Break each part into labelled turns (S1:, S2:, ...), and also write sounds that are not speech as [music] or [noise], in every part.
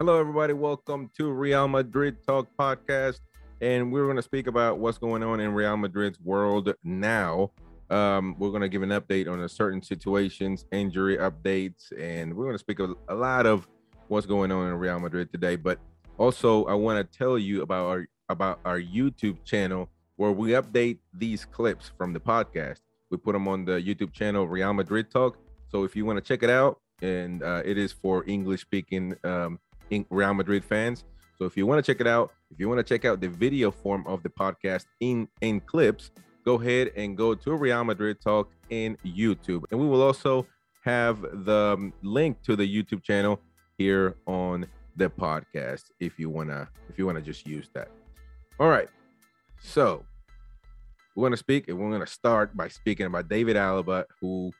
S1: Hello, everybody. Welcome to Real Madrid Talk Podcast. And we're going to speak about what's going on in Real Madrid's world now. Um, we're going to give an update on certain situations, injury updates, and we're going to speak a, a lot of what's going on in Real Madrid today. But also, I want to tell you about our about our YouTube channel where we update these clips from the podcast. We put them on the YouTube channel Real Madrid Talk. So if you want to check it out, and uh, it is for English speaking um, Real Madrid fans. So if you want to check it out, if you want to check out the video form of the podcast in in clips, go ahead and go to Real Madrid Talk in YouTube, and we will also have the um, link to the YouTube channel here on the podcast if you wanna if you wanna just use that. All right, so we're gonna speak, and we're gonna start by speaking about David Alaba, who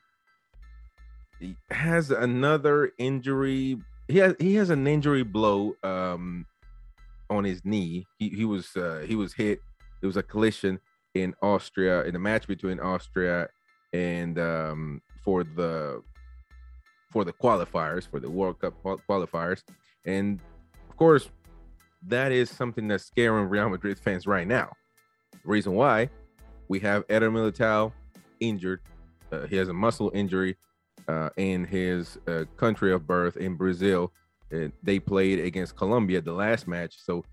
S1: has another injury. He has he has an injury blow um, on his knee. He he was uh, he was hit. It was a collision in Austria in a match between Austria and um, for the for the qualifiers for the World Cup qualifiers, and of course that is something that's scaring Real Madrid fans right now. The reason why we have Eder Militao injured. Uh, he has a muscle injury uh, in his uh, country of birth in Brazil. They played against Colombia the last match, so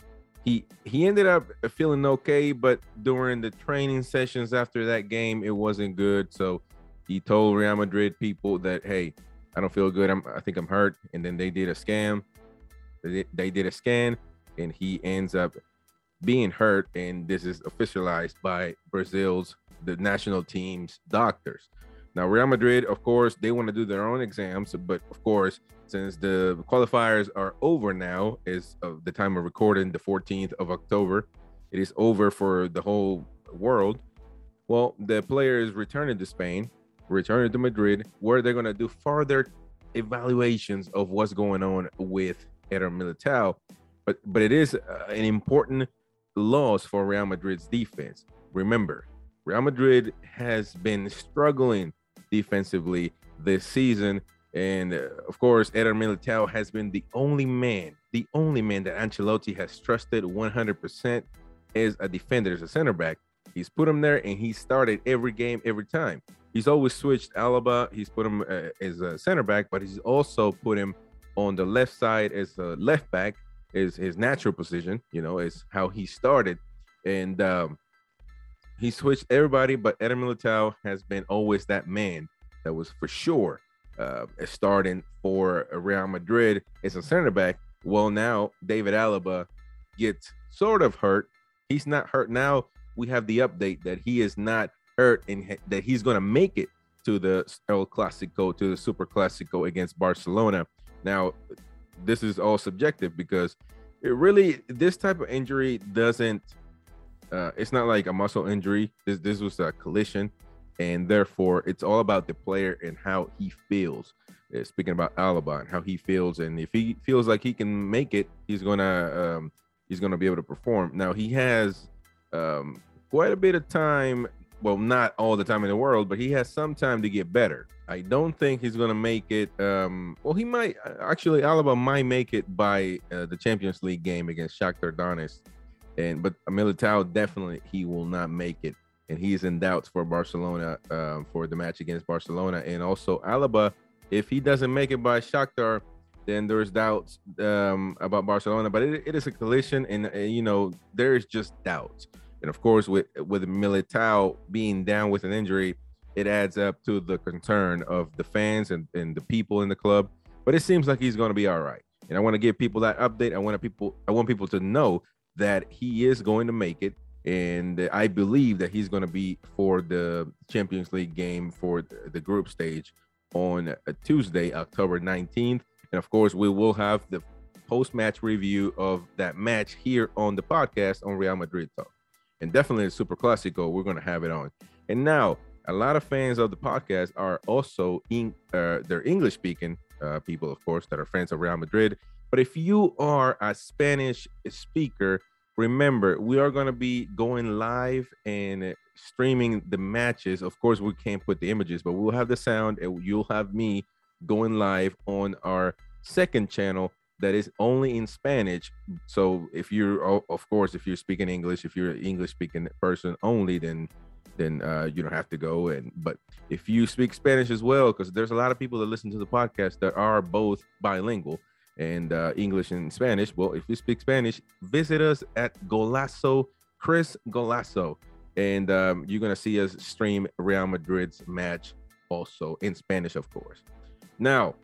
S1: he he ended up feeling okay. But during the training sessions after that game, it wasn't good. So he told Real Madrid people that, "Hey, I don't feel good. I'm I think I'm hurt." And then they did a scan. They did a scan, and he ends up being hurt. And this is officialized by Brazil's the national team's doctors. Now, Real Madrid, of course, they want to do their own exams, but of course, since the qualifiers are over now, is of the time of recording, the 14th of October, it is over for the whole world. Well, the players returning to Spain, returning to Madrid, where they're going to do further evaluations of what's going on with Eder Militao. But but it is uh, an important loss for Real Madrid's defense. Remember, Real Madrid has been struggling defensively this season. And uh, of course, Eder Militao has been the only man, the only man that Ancelotti has trusted 100% as a defender, as a center back. He's put him there and he started every game, every time. He's always switched Alaba. He's put him uh, as a center back, but he's also put him on the left side as a left back, is his natural position. You know, is how he started. And um, he switched everybody, but Eder Militao has been always that man that was for sure uh, starting for Real Madrid as a center back. Well, now David Alaba gets sort of hurt. He's not hurt now. We have the update that he is not hurt and that he's going to make it to the El Clasico, to the Super Clasico against Barcelona. Now, this is all subjective because it really this type of injury doesn't uh, it's not like a muscle injury. This this was a collision, and therefore it's all about the player and how he feels. Uh, speaking about Alaba and how he feels, and if he feels like he can make it, he's gonna um, he's gonna be able to perform. Now he has um, quite a bit of time. Well, not all the time in the world, but he has some time to get better. I don't think he's gonna make it. Um, well, he might actually. Alaba might make it by uh, the Champions League game against Shakhtar Donetsk and but Militao definitely he will not make it, and he's in doubts for Barcelona um, for the match against Barcelona, and also Alaba. If he doesn't make it by Shakhtar, then there's doubts um, about Barcelona. But it, it is a collision, and, and you know there is just doubts. And of course, with with Militao being down with an injury, it adds up to the concern of the fans and, and the people in the club. But it seems like he's going to be all right. And I want to give people that update. I want people I want people to know that he is going to make it. And I believe that he's going to be for the Champions League game for the group stage on Tuesday, October 19th. And of course, we will have the post match review of that match here on the podcast on Real Madrid Talk. And definitely the Super Clasico, we're going to have it on. And now, a lot of fans of the podcast are also in, uh, they're English speaking uh, people, of course, that are fans of Real Madrid. But if you are a Spanish speaker, remember we are going to be going live and streaming the matches. Of course, we can't put the images, but we'll have the sound and you'll have me going live on our second channel that is only in Spanish. So if you're, of course, if you're speaking English, if you're an English speaking person only, then then uh, you don't have to go. And but if you speak Spanish as well, because there's a lot of people that listen to the podcast that are both bilingual and uh, English and Spanish. Well, if you speak Spanish, visit us at Golazo Chris Golazo, and um, you're gonna see us stream Real Madrid's match also in Spanish, of course. Now,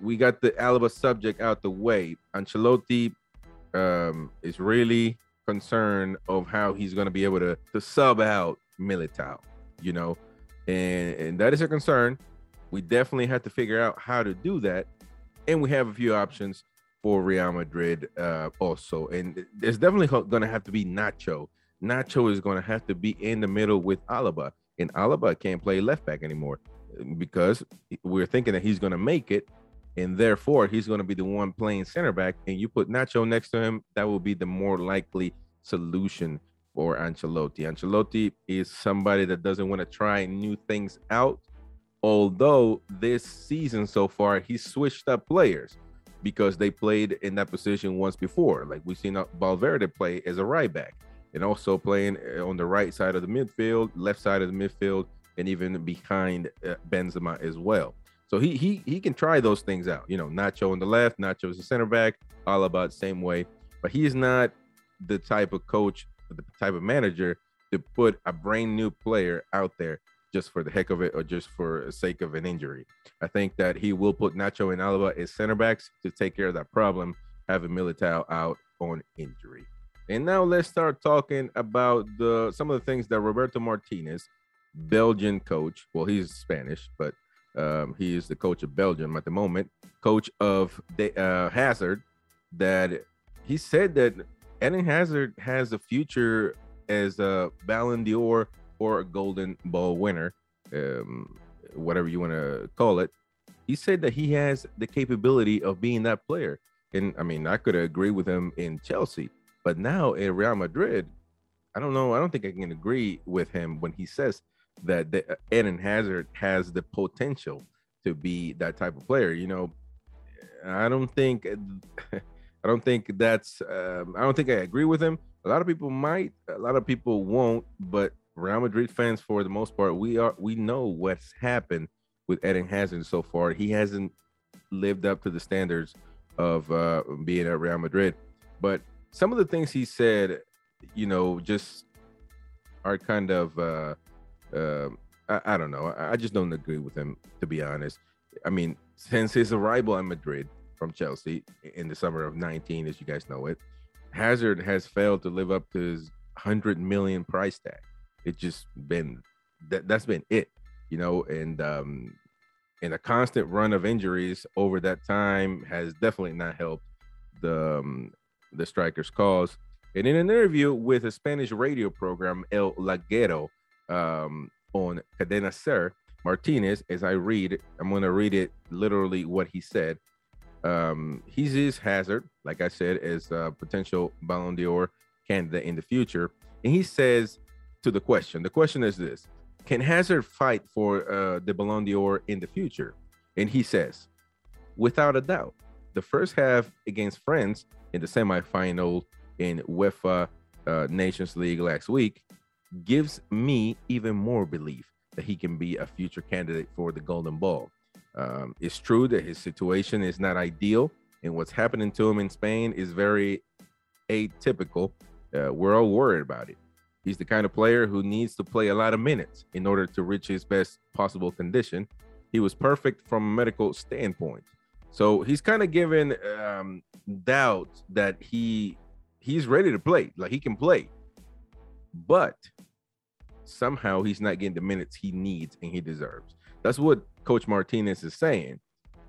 S1: we got the Alaba subject out the way. Ancelotti um, is really concerned of how he's going to be able to, to sub out Militao, you know, and, and that is a concern. We definitely have to figure out how to do that. And we have a few options for Real Madrid uh, also. And there's definitely going to have to be Nacho. Nacho is going to have to be in the middle with Alaba. And Alaba can't play left back anymore because we're thinking that he's going to make it, and therefore he's going to be the one playing center back. And you put Nacho next to him, that will be the more likely solution for Ancelotti. Ancelotti is somebody that doesn't want to try new things out. Although this season so far, he switched up players because they played in that position once before. Like we've seen Valverde play as a right back and also playing on the right side of the midfield, left side of the midfield, and even behind uh, Benzema as well. So he he he can try those things out. You know, Nacho on the left, Nacho as a center back, all about same way. But he is not the type of coach, the type of manager to put a brand new player out there just for the heck of it or just for the sake of an injury. I think that he will put Nacho and Alaba as center backs to take care of that problem, having Militao out on injury. And now let's start talking about the some of the things that Roberto Martinez Belgian coach. Well, he's Spanish, but um, he is the coach of Belgium at the moment. Coach of the, uh, Hazard. That he said that Eden Hazard has a future as a Ballon d'Or or a Golden Ball winner, um, whatever you want to call it. He said that he has the capability of being that player. And I mean, I could agree with him in Chelsea, but now in Real Madrid, I don't know. I don't think I can agree with him when he says that the, uh, Eden Hazard has the potential to be that type of player. You know, I don't think [laughs] I don't think that's um, I don't think I agree with him. A lot of people might, a lot of people won't, but Real Madrid fans, for the most part, we are we know what's happened with Eden Hazard so far. He hasn't lived up to the standards of uh, being at Real Madrid. But some of the things he said, you know, just are kind of uh, uh, I, I, don't know. I, I, just don't agree with him, to be honest. I mean, since his arrival at Madrid from Chelsea in the summer of 19, as you guys know it, Hazard has failed to live up to his 100 million price tag. It's just been that that's been it, you know, and um and a constant run of injuries over that time has definitely not helped the um, the strikers cause. And in an interview with a Spanish radio program, El Larguero, um, on Cadena Ser, Martinez, as I read, I'm going to read it literally what he said. Um, he sees Hazard, like I said, as a potential Ballon d'Or candidate in the future. And he says to the question, the question is this Can Hazard fight for uh, the Ballon d'Or in the future? And he says, without a doubt, the first half against France in the semifinal in UEFA uh, Nations League last week gives me even more belief that he can be a future candidate for the Golden Ball. Um, it's true that his situation is not ideal, and what's happening to him in Spain is very atypical. Uh, we're all worried about it. He's the kind of player who needs to play a lot of minutes in order to reach his best possible condition. He was perfect from a medical standpoint. So he's kind of given um, doubt that he he's ready to play, like he can play. But somehow he's not getting the minutes he needs and he deserves. That's what Coach Martinez is saying,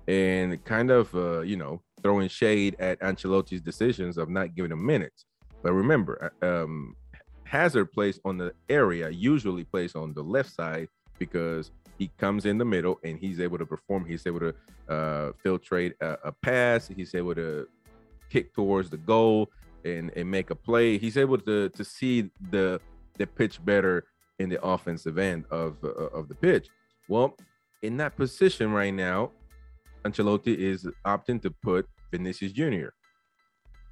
S1: and kind of uh, you know throwing shade at Ancelotti's decisions of not giving him minutes. But remember, uh, um, Hazard plays on the area, usually plays on the left side because he comes in the middle and he's able to perform. He's able to uh, filtrate a, a pass. He's able to kick towards the goal and, and make a play. He's able to to see the the pitch better in the offensive end of uh, of the pitch. Well, in that position right now, Ancelotti is opting to put Vinicius Jr.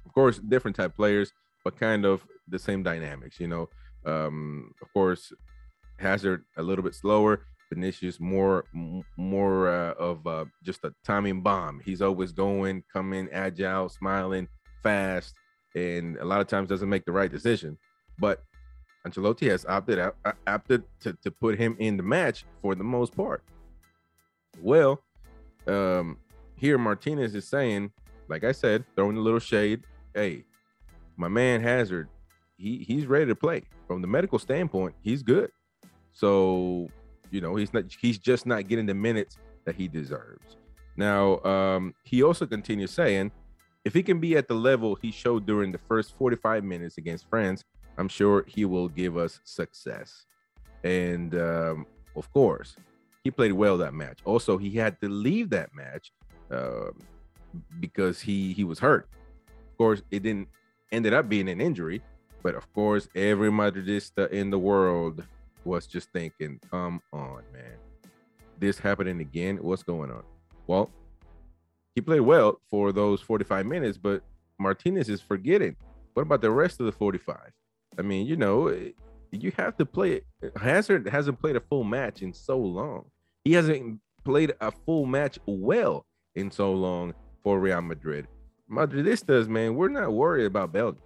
S1: Of course, different type players, but kind of the same dynamics. You know, um, of course, Hazard a little bit slower. Vinicius more more uh, of uh, just a timing bomb. He's always going, coming, agile, smiling, fast, and a lot of times doesn't make the right decision. But Ancelotti has opted out, uh, opted to, to put him in the match for the most part. Well, um, here Martinez is saying, like I said, throwing a little shade. Hey, my man Hazard, he he's ready to play. From the medical standpoint, he's good. So, you know, he's not he's just not getting the minutes that he deserves. Now, um, he also continues saying, if he can be at the level he showed during the first 45 minutes against France, I'm sure he will give us success. And um, of course, he played well that match. Also, he had to leave that match uh, because he he was hurt. Of course, it didn't ended up being an injury, but of course, every Madridista in the world was just thinking, "Come on, man, this happening again? What's going on?" Well, he played well for those 45 minutes, but Martinez is forgetting. What about the rest of the 45? I mean, you know, eh, you have to play. Hazard hasn't played a full match in so long. He hasn't played a full match well in so long for Real Madrid. Madridistas, man, we're not worried about Belgium.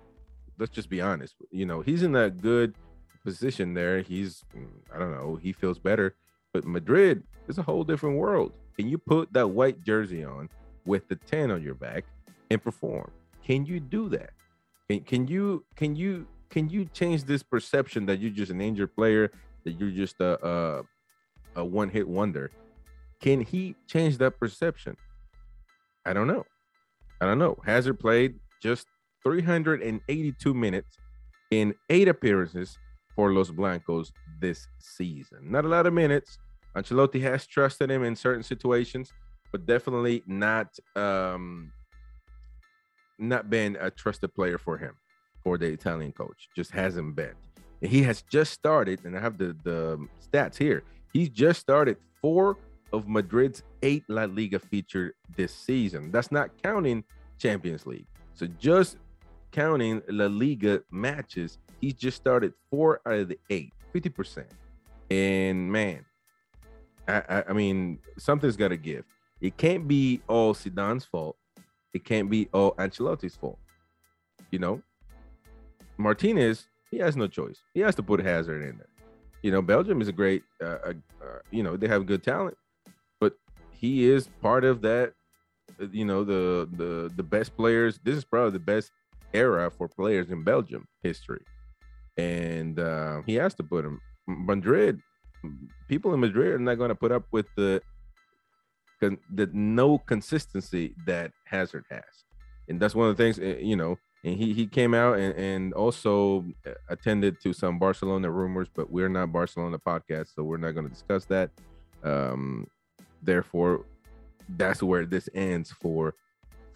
S1: Let's just be honest. You know, he's in a good position there. He's, I don't know, he feels better. But Madrid is a whole different world. Can you put that white jersey on with the 10 on your back and perform? Can you do that? Can, can you can you can you change this perception that you're just an injured player, that you're just a, a a one hit wonder. Can he change that perception? I don't know. I don't know. Hazard played just 382 minutes in eight appearances for Los Blancos this season. Not a lot of minutes. Ancelotti has trusted him in certain situations, but definitely not um not been a trusted player for him, for the Italian coach. Just hasn't been. He has just started, and I have the the stats here. He's just started four of Madrid's eight La Liga featured this season. That's not counting Champions League. So just counting La Liga matches, he's just started four out of the eight, 50%. And man, I, I, I mean, something's got to give. It can't be all Zidane's fault. It can't be all Ancelotti's fault. You know, Martinez, he has no choice. He has to put Hazard in there you know, Belgium is a great, uh, uh, uh, you know, they have good talent, but he is part of that. Uh, you know, the the the best players. This is probably the best era for players in Belgium history, and uh, he has to put him. Madrid, people in Madrid are not going to put up with the the no consistency that Hazard has, and that's one of the things. Eh, you know, and he he came out and, and also attended to some Barcelona rumors, but we're not Barcelona podcast, so we're not going to discuss that. Um, therefore, that's where this ends for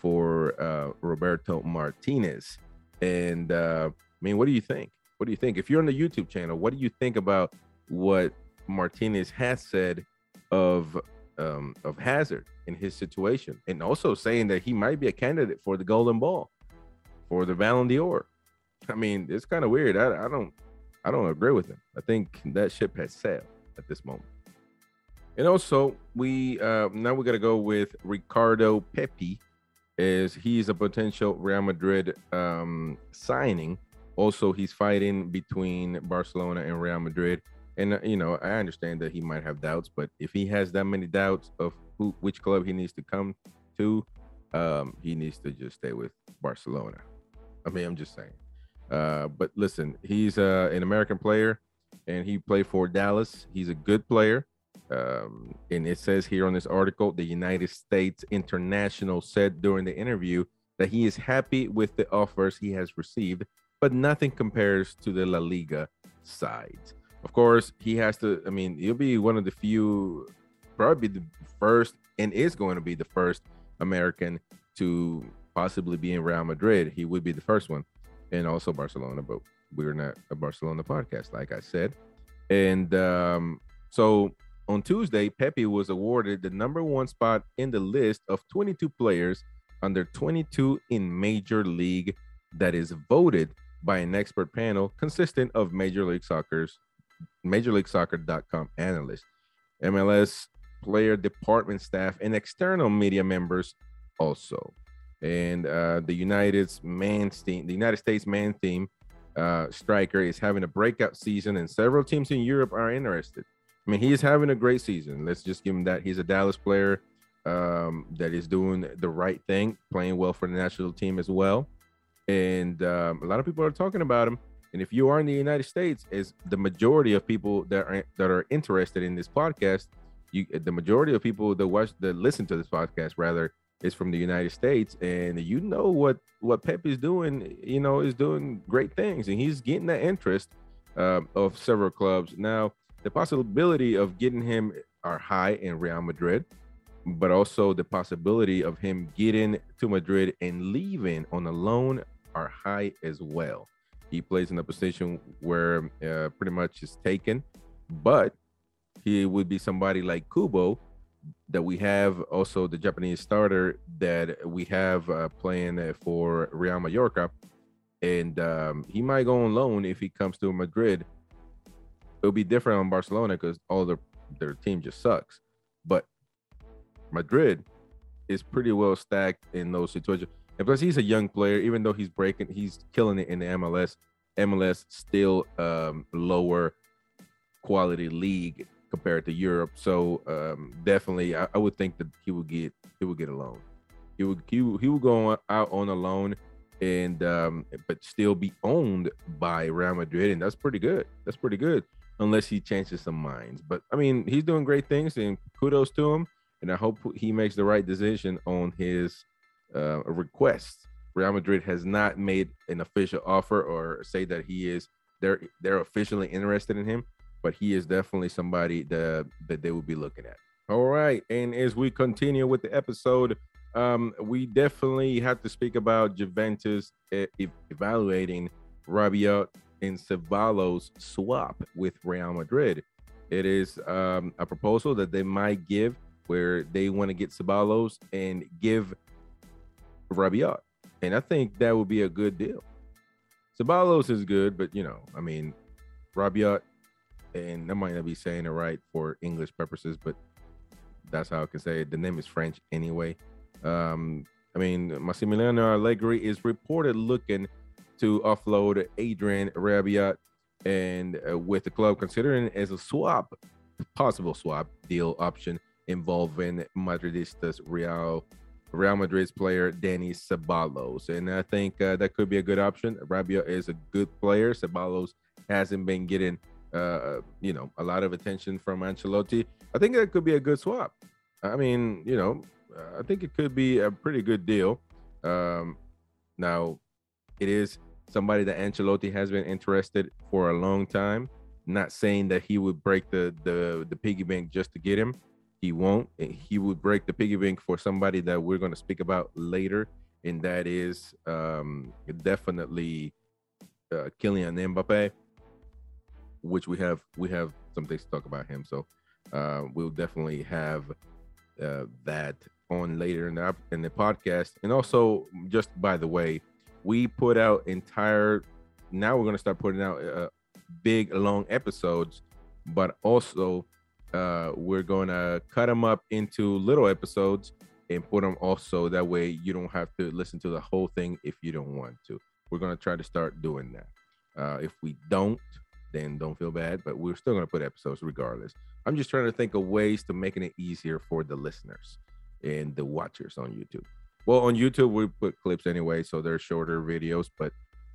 S1: for uh, Roberto Martinez. And uh, I mean, what do you think? What do you think? If you're on the YouTube channel, what do you think about what Martinez has said of um, of Hazard in his situation, and also saying that he might be a candidate for the Golden Ball? for the Ballon d'Or. I mean, it's kind of weird. I, I don't I don't agree with him. I think that ship has sailed at this moment. And also, we uh, now we got to go with Ricardo Pepi, as he's a potential Real Madrid um, signing. Also, he's fighting between Barcelona and Real Madrid. And uh, you know, I understand that he might have doubts, but if he has that many doubts of who, which club he needs to come to, um, he needs to just stay with Barcelona. I mean, I'm just saying. Uh, but listen, he's uh, an American player, and he played for Dallas. He's a good player. Um, and it says here on this article, the United States International said during the interview that he is happy with the offers he has received, but nothing compares to the La Liga side. Of course, he has to. I mean, he'll be one of the few, probably the first, and is going to be the first American to possibly be in Real Madrid, he would be the first one, and also Barcelona. But we're not a Barcelona podcast, like I said. And um, so on Tuesday, Pepi was awarded the number one spot in the list of 22 players under 22 in Major League that is voted by an expert panel consisting of Major League Soccer's Major League Soccer.com analysts, MLS player department staff, and external media members also. And uh, the United's man team, the United States man team uh, striker is having a breakout season, and several teams in Europe are interested. I mean, he is having a great season. Let's just give him that. He's a Dallas player um, that is doing the right thing, playing well for the national team as well. And um, a lot of people are talking about him. And if you are in the United States, as the majority of people that are that are interested in this podcast, you the majority of people that watch that listen to this podcast rather is from the United States, and you know what what Pep is doing. You know, is doing great things, and he's getting the interest uh, of several clubs. Now, the possibility of getting him are high in Real Madrid, but also the possibility of him getting to Madrid and leaving on a loan are high as well. He plays in a position where uh, pretty much is taken, but he would be somebody like Kubo that we have also the Japanese starter that we have uh, playing for Real Mallorca, and um, he might go on loan if he comes to Madrid. It'll be different on Barcelona because all their their team just sucks, but Madrid is pretty well stacked in those situations. And plus, he's a young player. Even though he's breaking, he's killing it in the MLS. MLS still um, lower quality league compared to Europe. So um, definitely, I, I, would think that he would get he would get a loan. He would he would, he would go out on a loan and um, but still be owned by Real Madrid, and that's pretty good. That's pretty good, unless he changes some minds. But I mean, he's doing great things, and kudos to him. And I hope he makes the right decision on his uh, request. Real Madrid has not made an official offer or say that he is they're they're officially interested in him, but he is definitely somebody that that they will be looking at. All right, and as we continue with the episode, um, we definitely have to speak about Juventus e- evaluating Rabiot and Ceballos swap with Real Madrid. It is um, a proposal that they might give where they want to get Ceballos and give Rabiot, and I think that would be a good deal. Ceballos is good, but you know, I mean, Rabiot, and I might not be saying it right for English purposes, but that's how I can say it. The name is French anyway. Um, I mean, Massimiliano Allegri is reported looking to offload Adrian Rabiot, and uh, with the club considering as a swap, possible swap deal option involving Madridistas Real Real Madrid's player Dani Ceballos, and I think uh, that could be a good option. Rabiot is a good player. Ceballos hasn't been getting, uh, you know, a lot of attention from Ancelotti. I think that could be a good swap. I mean, you know, I think it could be a pretty good deal. Um, now, it is somebody that Ancelotti has been interested for a long time. Not saying that he would break the the the piggy bank just to get him, he won't. He would break the piggy bank for somebody that we're going to speak about later, and that is um, definitely uh, Kylian Mbappe, which we have we have some things to talk about him. So uh, we'll definitely have uh, that on later in the in the podcast. And also, just by the way, we put out entire. Now we're going to start putting out uh, big long episodes, but also uh, we're going to cut them up into little episodes and put them also that way you don't have to listen to the whole thing if you don't want to. We're going to try to start doing that. Uh, if we don't, then don't feel bad, but we're still going to put episodes regardless. I'm just trying to think of ways to making it easier for the listeners and the watchers on YouTube. Well, on YouTube, we put clips anyway, so they're shorter videos, but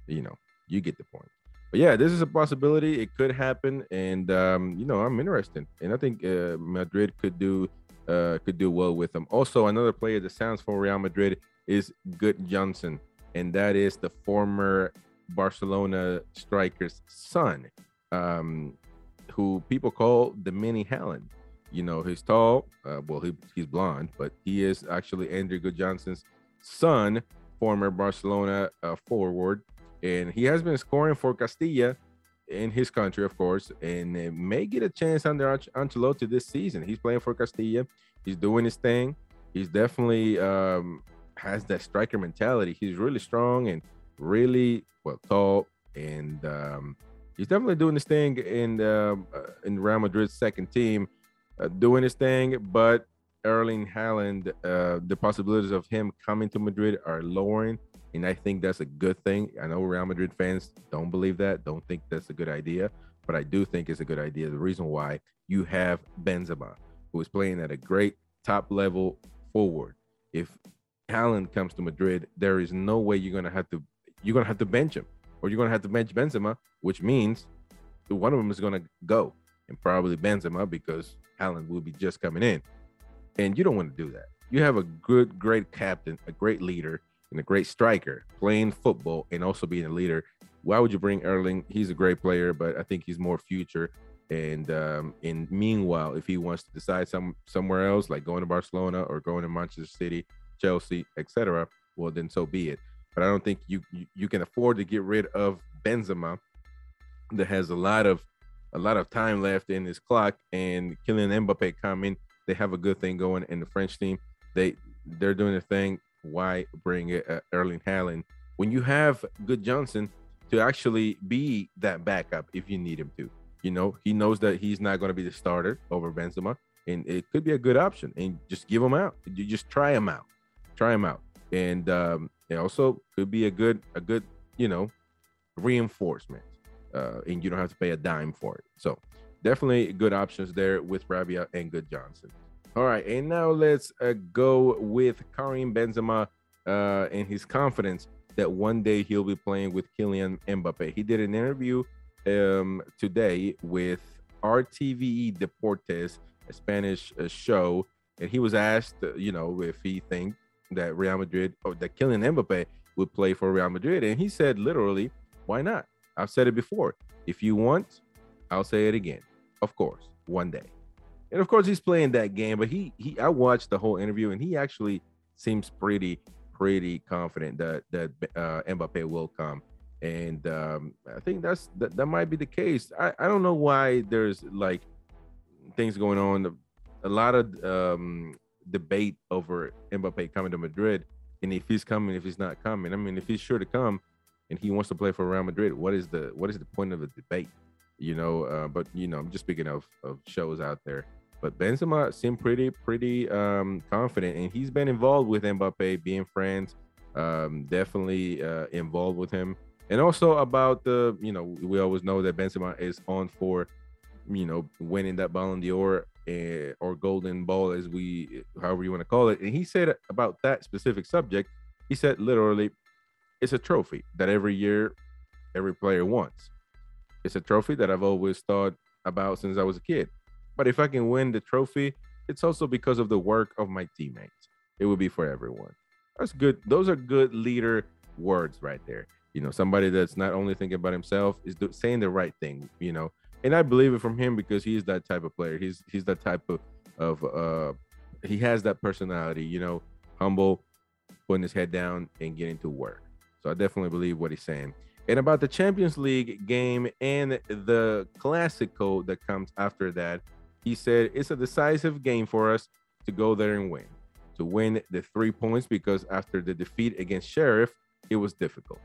S1: you know, you get the point but yeah, this is a possibility. It could happen, and um, you know, I'm interested, and I think uh, Madrid could do uh, could do well with them. Also, another player that sounds for Real Madrid is Gudjohnsen, and that is the former Barcelona striker's son, um, who people call the mini Haaland. You know, he's tall. Uh, well, he, he's blonde, but he is actually Andrew Gudjohnsen's son, former Barcelona uh, forward and he has been scoring for Castilla in his country, of course, and may get a chance under Ancelotti this season. He's playing for Castilla. He's doing his thing. He's definitely um, has that striker mentality. He's really strong and really well tall, and um, he's definitely doing his thing in um, uh, in Real Madrid's second team, uh, doing his thing. But Erling Haaland, uh, the possibilities of him coming to Madrid are lowering, and I think that's a good thing. I know Real Madrid fans don't believe that, don't think that's a good idea, but I do think it's a good idea. The reason why you have Benzema, who is playing at a great top level forward. If Haaland comes to Madrid, there is no way you're gonna have to you're gonna have to bench him, or you're gonna have to bench Benzema, which means one of them is gonna go, and probably Benzema because Haaland will be just coming in, and you don't want to do that. You have a good, great captain, a great leader, and a great striker playing football and also being a leader. Why would you bring Erling? He's a great player, but I think he's more future. And um, and meanwhile, if he wants to decide some somewhere else, like going to Barcelona or going to Manchester City, Chelsea, etc., well then so be it. But I don't think you you can afford to get rid of Benzema, that has a lot of a lot of time left in his clock, and Kylian Mbappe coming. They have a good thing going in the French team. They they're doing the thing. Why bring uh, Erling Haaland when you have Gudjohnsen to actually be that backup if you need him to? You know, he knows that he's not going to be the starter over Benzema, and it could be a good option. And just give him out. You just try him out, try him out, and um, it also could be a good, a good, you know, reinforcement. Uh, and you don't have to pay a dime for it. So definitely good options there with Rabiot and Gudjohnsen. All right, and now let's uh, go with Karim Benzema uh, and his confidence that one day he'll be playing with Kylian Mbappe. He did an interview um, today with RTVE Deportes, a Spanish uh, show, and he was asked, uh, you know, if he think that Real Madrid or that Kylian Mbappe would play for Real Madrid, and he said literally, "Why not? I've said it before. If you want, I'll say it again. Of course, one day." And of course, he's playing that game, but he he I watched the whole interview, and he actually seems pretty pretty confident that that uh, Mbappe will come and um, I think that's that, that might be the case. I, I don't know why there's like things going on, a lot of um, debate over Mbappe coming to Madrid, and if he's coming, if he's not coming. I mean, if he's sure to come, and he wants to play for Real Madrid, what is the what is the point of the debate? You know, uh, but you know, I'm just speaking of of shows out there. But Benzema seemed pretty pretty um, confident, and he's been involved with Mbappe, being friends. Um, definitely uh, involved with him and also about the you know we always know that Benzema is on for you know winning that Ballon d'Or uh, or Golden Ball as we however you want to call it. And he said about that specific subject, he said literally, it's a trophy that every year every player wants. It's a trophy that I've always thought about since I was a kid. But if I can win the trophy, it's also because of the work of my teammates. It would be for everyone. That's good. Those are good leader words right there you know somebody that's not only thinking about himself is do, saying the right thing you know and i believe it from him because he's that type of player he's he's that type of of uh he has that personality you know humble putting his head down and getting to work so i definitely believe what he's saying and about the champions league game and the clasico that comes after that he said it's a decisive game for us to go there and win to win the three points because after the defeat against sheriff it was difficult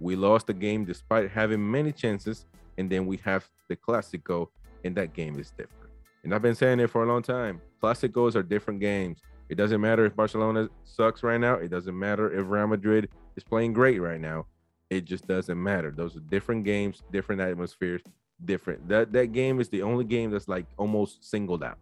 S1: we lost the game despite having many chances, and then we have the Clasico, and that game is different. And I've been saying it for a long time. Clásicos are different games. It doesn't matter if Barcelona sucks right now. It doesn't matter if Real Madrid is playing great right now. It just doesn't matter. Those are different games, different atmospheres, different. That that game is the only game that's like almost singled out.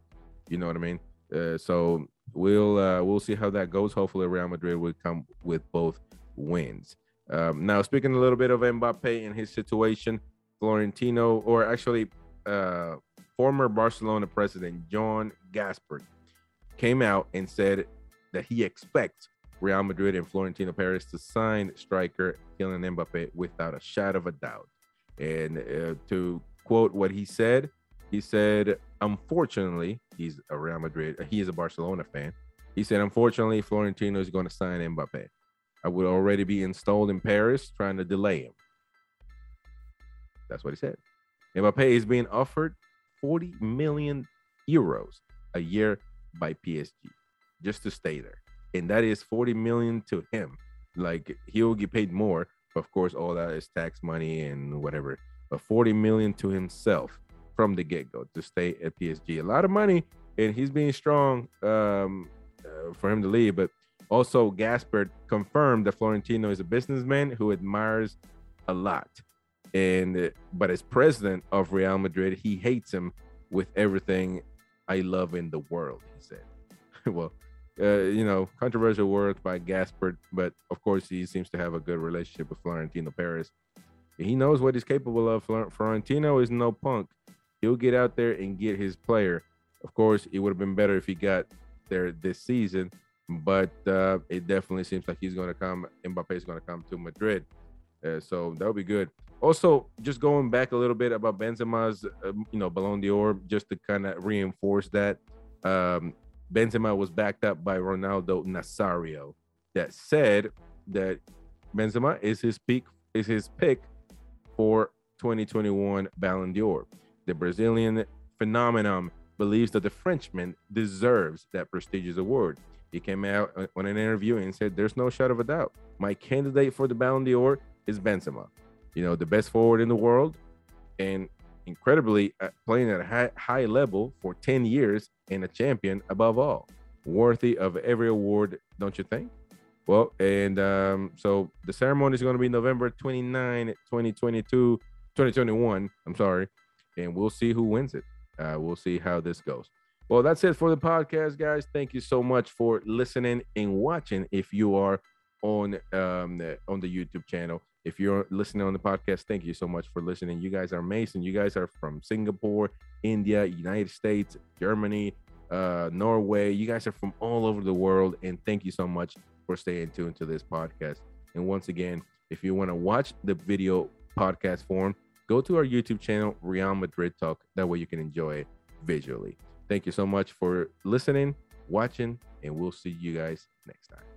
S1: You know what I mean? Uh, so we'll uh, we'll see how that goes. Hopefully, Real Madrid will come with both wins. Um, now, speaking a little bit of Mbappe and his situation, Florentino, or actually uh, former Barcelona president Joan Gaspart, came out and said that he expects Real Madrid and Florentino Perez to sign striker Kylian Mbappe without a shadow of a doubt. And uh, to quote what he said, he said, "Unfortunately, he's a Real Madrid. He is a Barcelona fan. He said, unfortunately, Florentino is going to sign Mbappe. I would already be installed in Paris trying to delay him. That's what he said. Mbappe is being offered 40 million euros a year by PSG just to stay there. And that is 40 million to him. Like he'll get paid more. Of course, all that is tax money and whatever. But 40 million to himself from the get-go to stay at PSG. A lot of money, and he's being strong um, uh, for him to leave. But also, Gaspart confirmed that Florentino is a businessman who admires a lot. And uh, but as president of Real Madrid, he hates him with everything I love in the world. He said, [laughs] "Well, uh, you know, controversial words by Gaspart, but of course he seems to have a good relationship with Florentino Perez. He knows what he's capable of. Florentino is no punk. He'll get out there and get his player. Of course, it would have been better if he got there this season, but uh, it definitely seems like he's going to come. Mbappe is going to come to Madrid, uh, so that'll be good. Also, just going back a little bit about Benzema's, uh, you know, Ballon d'Or, just to kind of reinforce that. Um, Benzema was backed up by Ronaldo Nazario that said that Benzema is his peak is his pick for 2021 Ballon d'Or. The Brazilian phenomenon believes that the Frenchman deserves that prestigious award. He came out uh, on an interview and said, "There's no shot of a doubt. My candidate for the Ballon d'Or is Benzema. You know, the best forward in the world, and incredibly uh, playing at a high, high level for 10 years and a champion above all. Worthy of every award, don't you think? Well, and um, so the ceremony is going to be November 29, 2022, 2021. I'm sorry. And we'll see who wins it. Uh, we'll see how this goes. Well, that's it for the podcast, guys. Thank you so much for listening and watching. If you are on um, on the YouTube channel, if you're listening on the podcast, thank you so much for listening. You guys are amazing. You guys are from Singapore, India, United States, Germany, uh, Norway. You guys are from all over the world. And thank you so much for staying tuned to this podcast. And once again, if you want to watch the video podcast form, go to our YouTube channel, Real Madrid Talk. That way you can enjoy it visually. Thank you so much for listening, watching, and we'll see you guys next time.